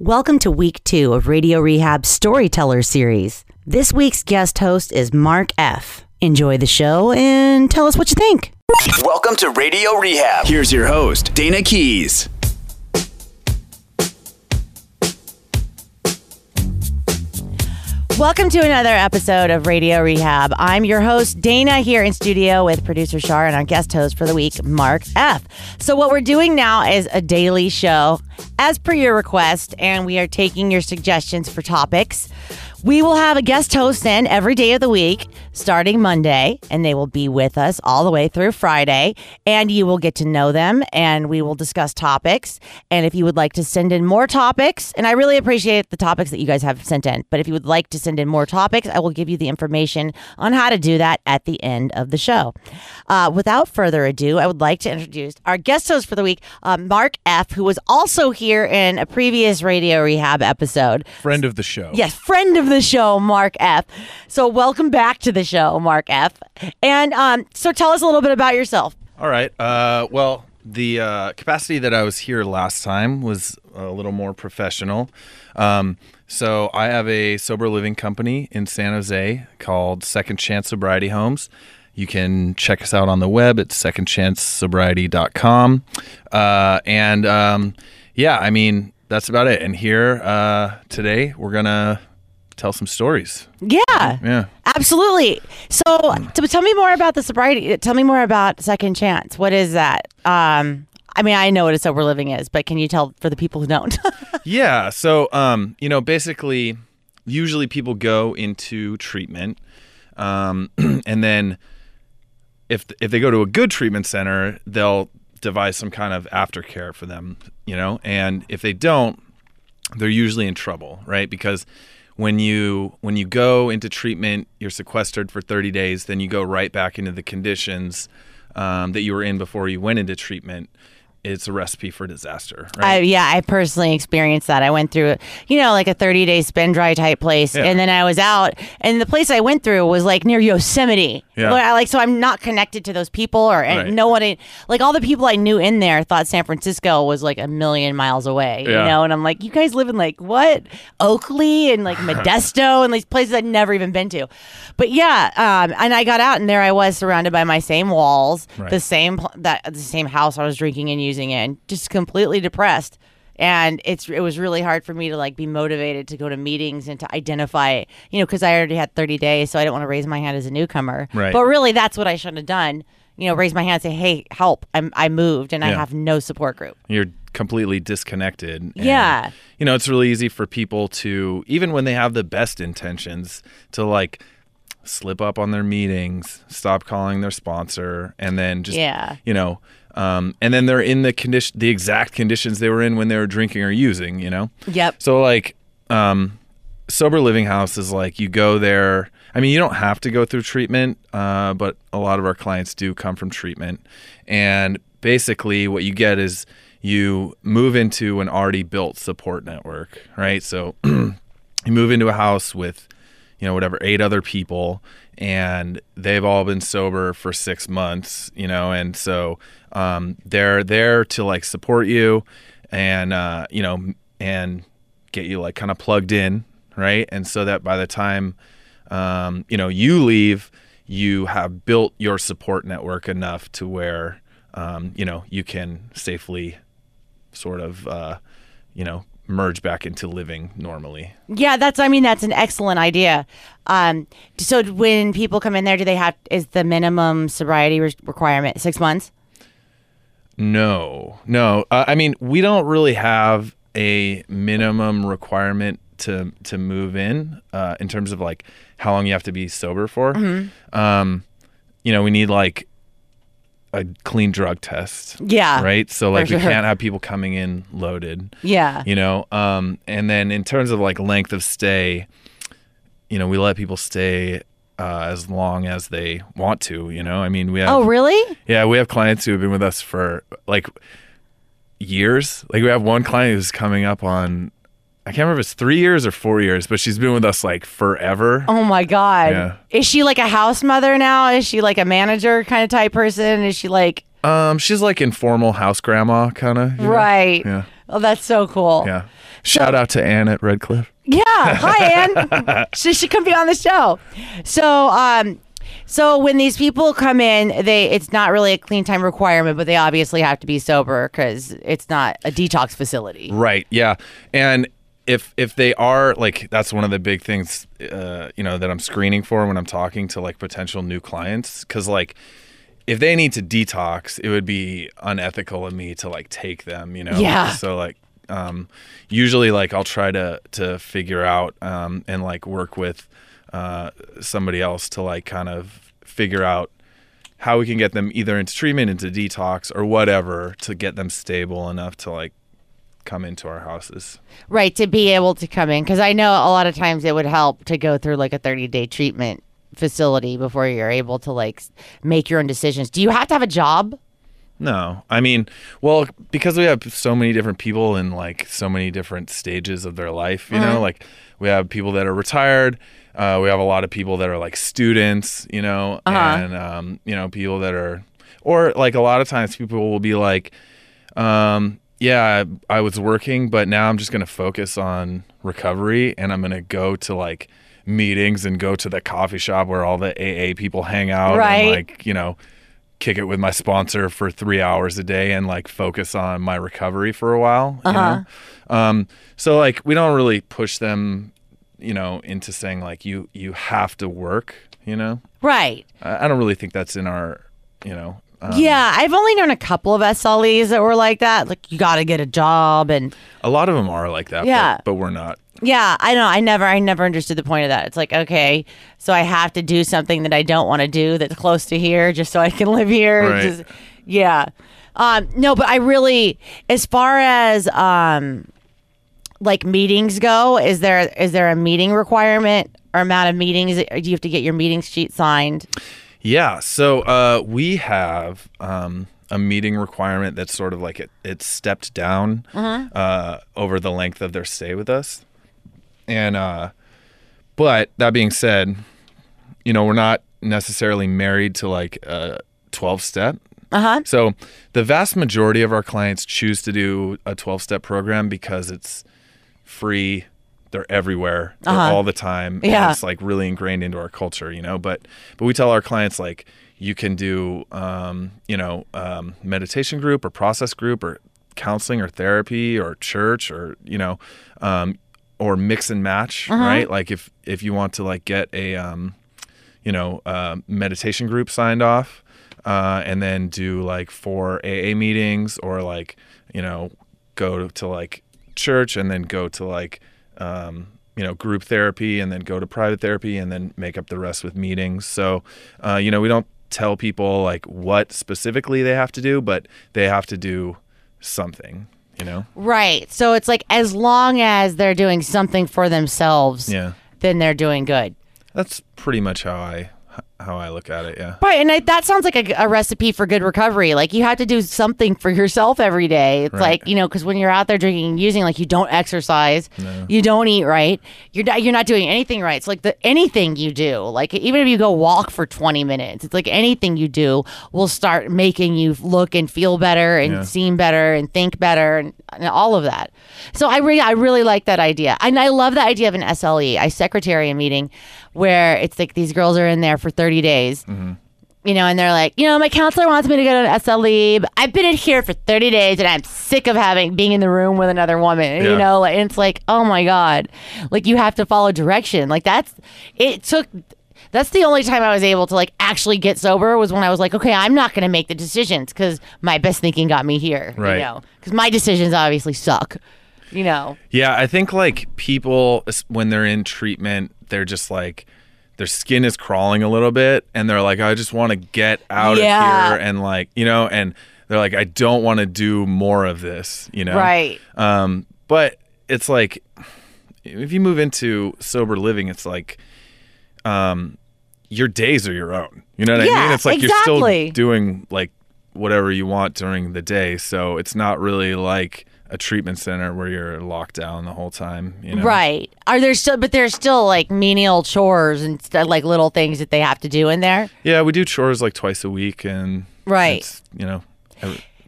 Welcome to week two of Radio Rehab Storyteller Series. This week's guest host is Mark F. Enjoy the show and tell us what you think. Welcome to Radio Rehab. Here's your host, Dana Keys. Welcome to another episode of Radio Rehab. I'm your host, Dana, here in studio with producer Shar and our guest host for the week, Mark F. So, what we're doing now is a daily show as per your request, and we are taking your suggestions for topics. We will have a guest host in every day of the week starting Monday, and they will be with us all the way through Friday. And you will get to know them, and we will discuss topics. And if you would like to send in more topics, and I really appreciate the topics that you guys have sent in, but if you would like to send in more topics, I will give you the information on how to do that at the end of the show. Uh, without further ado, I would like to introduce our guest host for the week, uh, Mark F., who was also here in a previous Radio Rehab episode. Friend of the show. Yes, friend of the show, Mark F. So welcome back to the show, Mark F. And um, so tell us a little bit about yourself. All right. Uh, well, the uh, capacity that I was here last time was a little more professional. Um, so I have a sober living company in San Jose called Second Chance Sobriety Homes. You can check us out on the web at secondchancesobriety.com. Uh, and um, yeah, I mean, that's about it. And here uh, today, we're going to tell some stories. Yeah, Yeah. absolutely. So, so tell me more about the sobriety. Tell me more about Second Chance. What is that? Um, I mean, I know what a sober living is, but can you tell for the people who don't? Yeah. So, um, you know, basically, usually people go into treatment, um, and then if if they go to a good treatment center, they'll devise some kind of aftercare for them. You know, and if they don't, they're usually in trouble, right? Because when you when you go into treatment, you're sequestered for 30 days. Then you go right back into the conditions um, that you were in before you went into treatment. It's a recipe for disaster, right? I, yeah, I personally experienced that. I went through, you know, like a 30 day spin dry type place. Yeah. And then I was out, and the place I went through was like near Yosemite. Yeah. I, like, so I'm not connected to those people, or and Right. no one, like, all the people I knew in there thought San Francisco was like a million miles away, Yeah. you know? And I'm like, you guys live in like what? Oakley and like Modesto and these places I'd never even been to. But yeah, um, and I got out, and there I was surrounded by my same walls, Right. the same that the same house I was drinking and using in, just completely depressed. And it's it was really hard for me to like be motivated to go to meetings and to identify, you know, because I already had 30 days, so I didn't want to raise my hand as a newcomer. Right. But really, that's what I should have done. You know, raise my hand, and say, "Hey, help! I'm I moved and I have no support group." you're completely disconnected. and, Yeah. You know, it's really easy for people to, even when they have the best intentions, to like slip up on their meetings, stop calling their sponsor, and then just, Yeah. you know, um, and then they're in the condition, the exact conditions they were in when they were drinking or using, you know? Yep. So like, um, sober living house is like you go there. I mean, you don't have to go through treatment, uh, but a lot of our clients do come from treatment. And basically, what you get is you move into an already built support network, right? So you move into a house with, you know, whatever, eight other people, and they've all been sober for six months, you know, and so um, they're there to like support you and, uh, you know, and get you like kind of plugged in, right? And so that by the time um, you know you leave, you have built your support network enough to where um, you know you can safely sort of uh, you know merge back into living normally. Yeah, that's. I mean, that's an excellent idea. Um, so when people come in there, do they have is the minimum sobriety re- requirement six months? No, no. Uh, I mean, we don't really have a minimum requirement to to move in uh, in terms of like how long you have to be sober for. Um, you know, we need like a clean drug test. Yeah. Right. So like we sure. can't have people coming in loaded. Yeah. You know. Um, and then in terms of like length of stay, you know, we let people stay. Uh, as long as they want to, you know. I mean, we have Oh, really? yeah, we have clients who have been with us for like years. Like we have one client who's coming up on I can't remember if it's three years or four years, but she's been with us like forever. Oh my god. Yeah. Is she like a house mother now? Is she like a manager kind of type person? Is she like Um, she's like informal house grandma kind of. right? Yeah. Oh, that's so cool. Yeah. Shout out to Ann at Redcliffe. Yeah. Hi, Ann. she should come be on the show. So, um, so when these people come in, they it's not really a clean time requirement, but they obviously have to be sober because it's not a detox facility. Right. Yeah. And if if they are like that's one of the big things uh, you know that I'm screening for when I'm talking to like potential new clients cuz like if they need to detox, it would be unethical of me to like take them, you know. Yeah. So like um usually like I'll try to to figure out um and like work with uh somebody else to like kind of figure out how we can get them either into treatment into detox or whatever to get them stable enough to like come into our houses. Right, to be able to come in because I know a lot of times it would help to go through like a 30 day treatment facility before you're able to like make your own decisions. Do you have to have a job? No, I mean, well, because we have so many different people in like so many different stages of their life, you know, like we have people that are retired. Uh, we have a lot of people that are like students, you know, and um, you know, people that are, or like a lot of times people will be like, um, yeah, I, I was working, but now I'm just going to focus on recovery and I'm going to go to like meetings and go to the coffee shop where all the AA people hang out Right. and like, you know, kick it with my sponsor for three hours a day and like focus on my recovery for a while. You know? Um, so like we don't really push them, you know, into saying like you you have to work. You know, Right. I, I don't really think that's in our, you know. Um, yeah, I've only known a couple of SLEs that were like that. Like you got to get a job and A lot of them are like that. Yeah. But, but we're not. Yeah, I know. I never, I never understood the point of that. It's like, okay, so I have to do something that I don't want to do that's close to here, just so I can live here. Right. Just, yeah. Um, no, but I really, as far as um, like meetings go, is there is there a meeting requirement or amount of meetings? Do you have to get your meeting sheet signed? Yeah. So uh, we have um, a meeting requirement that's sort of like it, it's stepped down uh, over the length of their stay with us. And, uh, but that being said, you know, we're not necessarily married to like a 12 step. Uh huh. So the vast majority of our clients choose to do a 12 step program because it's free. They're everywhere they're Uh-huh. all the time. Yeah. it's like really ingrained into our culture, you know. But but we tell our clients like you can do um, you know um, meditation group or process group or counseling or therapy or church or you know um, or mix and match, Uh-huh. right? Like if if you want to like get a um, you know, uh, meditation group signed off, uh, and then do like four AA meetings or like, you know, go to like church and then go to like, um, you know, group therapy and then go to private therapy and then make up the rest with meetings. So, uh, you know, we don't tell people like what specifically they have to do, but they have to do something, you know? Right. So it's like as long as they're doing something for themselves, Yeah. then they're doing good. That's pretty much how I, how I look at it. Yeah. Right, and I, that sounds like a, a recipe for good recovery. Like you have to do something for yourself every day. It's Right. like you know, because when you're out there drinking and using, like you don't exercise, you don't eat right, you're not, you're not doing anything right. It's like the anything you do, like even if you go walk for 20 minutes, it's like anything you do will start making you look and feel better and Yeah. seem better and think better and, and all of that. So I really, I really like that idea, and I love the idea of an SLE. I secretary a meeting where it's like these girls are in there for 30 days mm-hmm. you know, and they're like, you know, my counselor wants me to go to an SLE, but I've been in here for 30 days and I'm sick of having being in the room with another woman. You know, and it's like, oh my God, like you have to follow direction. Like that's, it took, that's the only time I was able to like actually get sober was when I was like, okay, I'm not going to make the decisions because my best thinking got me here. Right. You know, because my decisions obviously suck. You know, Yeah, I think like people when they're in treatment, they're just like their skin is crawling a little bit and they're like I just want to get out Yeah. of here and like, you know, and they're like I don't want to do more of this, you know. Right. Um but it's like if you move into sober living, it's like um your days are your own. You know what I mean? It's like exactly. you're still doing like whatever you want during the day. So it's not really like a treatment center where you're locked down the whole time. You know? right. Are there still, but there's still like menial chores and stuff, like little things that they have to do in there. Yeah, we do chores like twice a week, and Right. you know,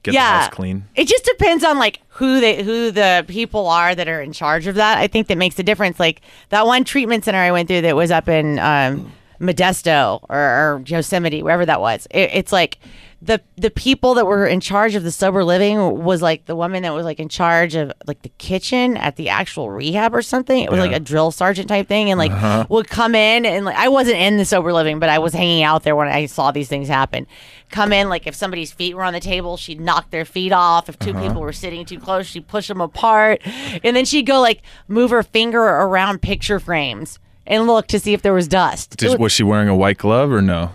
get yeah. the house clean. It just depends on like who they who the people are that are in charge of that. I think that makes a difference. Like that one treatment center I went through that was up in um, Modesto or, or Yosemite, wherever that was. It, it's like the the people that were in charge of the sober living was like the woman that was like in charge of like the kitchen at the actual rehab or something. It was like a drill sergeant type thing, and like uh-huh. would come in and like I wasn't in the sober living, but I was hanging out there when I saw these things happen. Come in like if somebody's feet were on the table, she'd knock their feet off. If 2 uh-huh. people were sitting too close, she'd push them apart, and then she'd go like move her finger around picture frames and look to see if there was dust. Did, was- was she wearing a white glove or no?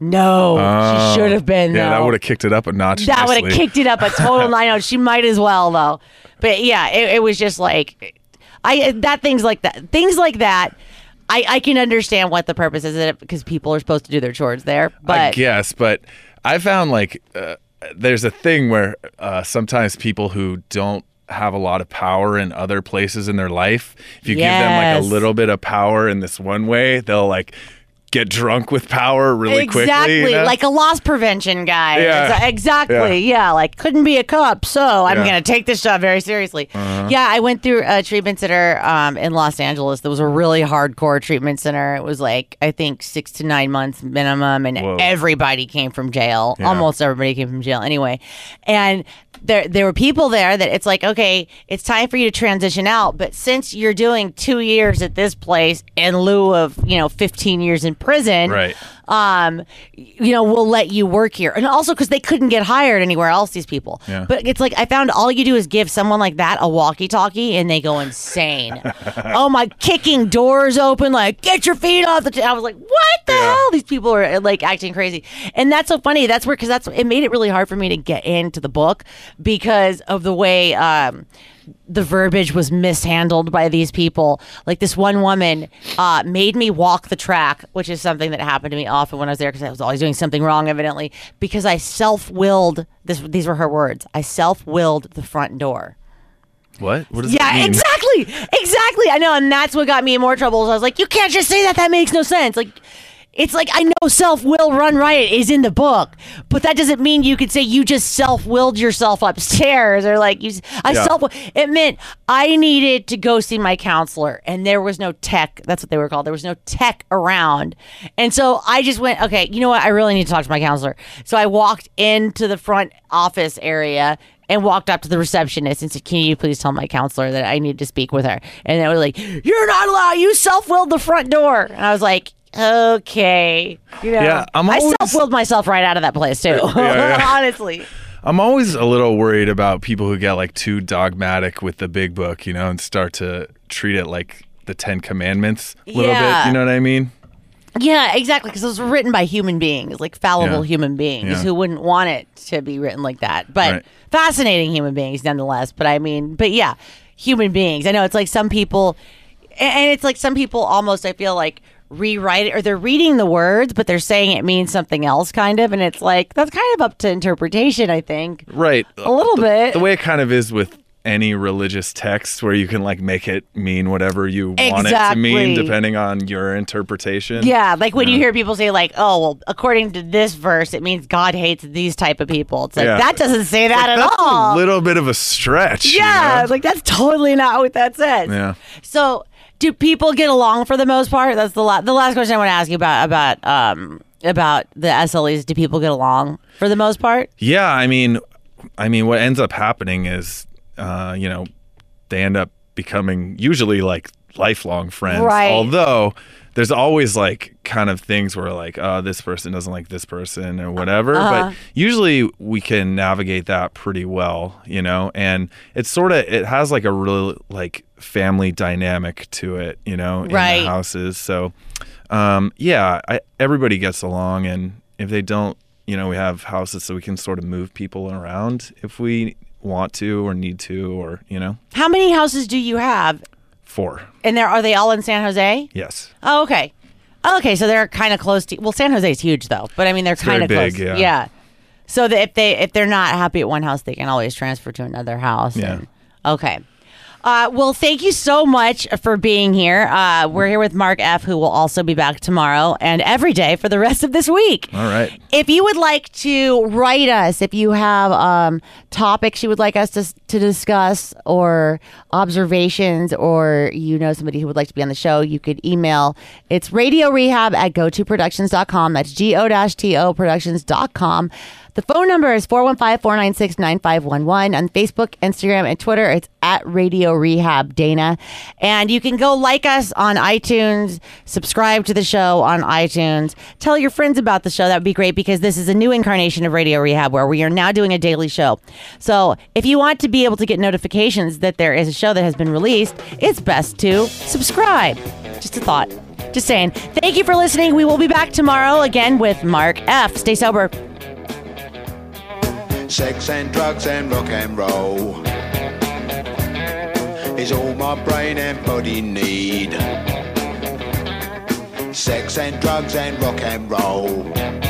No, she should have been. Yeah, that would have kicked it up a notch. That would have kicked it up a total nine. She might as well though. But yeah, it, it was just like I that things like that things like that. I, I can understand what the purpose is of it because people are supposed to do their chores there. I But guess, but I found like uh, there's a thing where uh, sometimes people who don't have a lot of power in other places in their life, if you give them like a little bit of power in this one way, they'll like get drunk with power really exactly quickly. you know? like a loss prevention guy. Yeah. Exactly. Yeah. Like couldn't be a cop, so I'm Yeah. Uh-huh. gonna take this job very seriously. Yeah, I went through a treatment center um, in Los Angeles. That was a really hardcore treatment center. It was like I think six to nine months minimum, and Whoa. everybody came from jail. Yeah. Almost everybody came from jail anyway, and. There, there were people there that it's like, okay, it's time for you to transition out. But since you're doing two years at this place in lieu of, you know, 15 years in prison, Right. Um, you know, we'll let you work here. And also because they couldn't get hired anywhere else, these people. Yeah. But it's like I found all you do is give someone like that a walkie-talkie, and they go insane. oh my, kicking doors open, like get your feet off the. T-. I was like, what the Yeah. hell? These people are like acting crazy, and that's so funny. That's where because that's it made it really hard for me to get into the book because of the way. Um, the verbiage was mishandled by these people. Like this one woman uh, made me walk the track, which is something that happened to me often when I was there because I was always doing something wrong, evidently, because I self-willed. This, these were her words. I self-willed the front door. what? What does Yeah, that mean? exactly, exactly. I know, and that's what got me in more trouble. So I was like, you can't just say that. That makes no sense. Like. It's like I know self will run riot is in the book, but that doesn't mean you could say you just self willed yourself upstairs or like you. I Yeah. self. It meant I needed to go see my counselor, and there was no tech. That's what they were called. There was no tech around, and so I just went, okay, you know what? I really need to talk to my counselor. So I walked into the front office area and walked up to the receptionist and said, "Can you please tell my counselor that I need to speak with her?" And they were like, "You're not allowed. You self-willed the front door." And I was like, "Okay, you know, Yeah, I'm I self-willed myself right out of that place too. yeah. Honestly, I'm always a little worried about people who get like too dogmatic with the big book, you know, and start to treat it like the Ten Commandments a little Yeah. bit. You know what I mean? yeah, exactly. Because it was written by human beings, like fallible Yeah. human beings Yeah. who wouldn't want it to be written like that, but Right. fascinating human beings nonetheless. But I mean, but yeah, human beings. I know it's like some people, and it's like some people almost. I feel like rewrite it or they're reading the words but they're saying it means something else kind of and it's like that's kind of up to interpretation i think Right. A little The- bit. The way it kind of is with any religious text where you can like make it mean whatever you want it to mean depending on your interpretation. yeah like when you hear people say like oh well according to this verse it means god hates these type of people it's like Yeah. that doesn't say that at That's all a little bit of a stretch. you yeah know? like that's totally not what that says Yeah. so do people get along for the most part? That's the la- the last question i want to ask you about about um about the SLEs do people get along for the most part? Yeah, I mean, I mean, what ends up happening is, uh, you know, they end up becoming usually like lifelong friends. Right. Although there's always like kind of things where like, oh, this person doesn't like this person or whatever. Uh-huh. But usually we can navigate that pretty well, you know. And it's sort of it has like a real like family dynamic to it, you know, in Right. the houses. So, um, yeah, I, everybody gets along, and if they don't, you know, we have houses so we can sort of move people around if we want to or need to, or you know, how many houses do you have four. and there are they all in san jose Yes. Oh, okay. Oh, okay, so they're kind of close to. Well, San Jose is huge though, but I mean they're kind of close. yeah. So that if they if they're not happy at one house, they can always transfer to another house. Yeah. and- okay. Uh, well, thank you so much for being here. Uh, we're here with Mark F., who will also be back tomorrow and every day for the rest of this week. All right. If you would like to write us, if you have um, topics you would like us to, to discuss, or observations, or you know somebody who would like to be on the show, you could email. It's radio rehab at gotoproductions.com. That's G O T O productions.com. The phone number is 415 496 9511. On Facebook, Instagram, and Twitter, it's at Radio Rehab Dana. And you can go like us on iTunes, subscribe to the show on iTunes, tell your friends about the show. That would be great because this is a new incarnation of Radio Rehab where we are now doing a daily show. So if you want to be able to get notifications that there is a show that has been released, it's best to subscribe. Just a thought. Just saying. Thank you for listening. We will be back tomorrow again with Mark F. Stay sober. Sex and drugs and rock and roll is all my brain and body need. Sex and drugs and rock and roll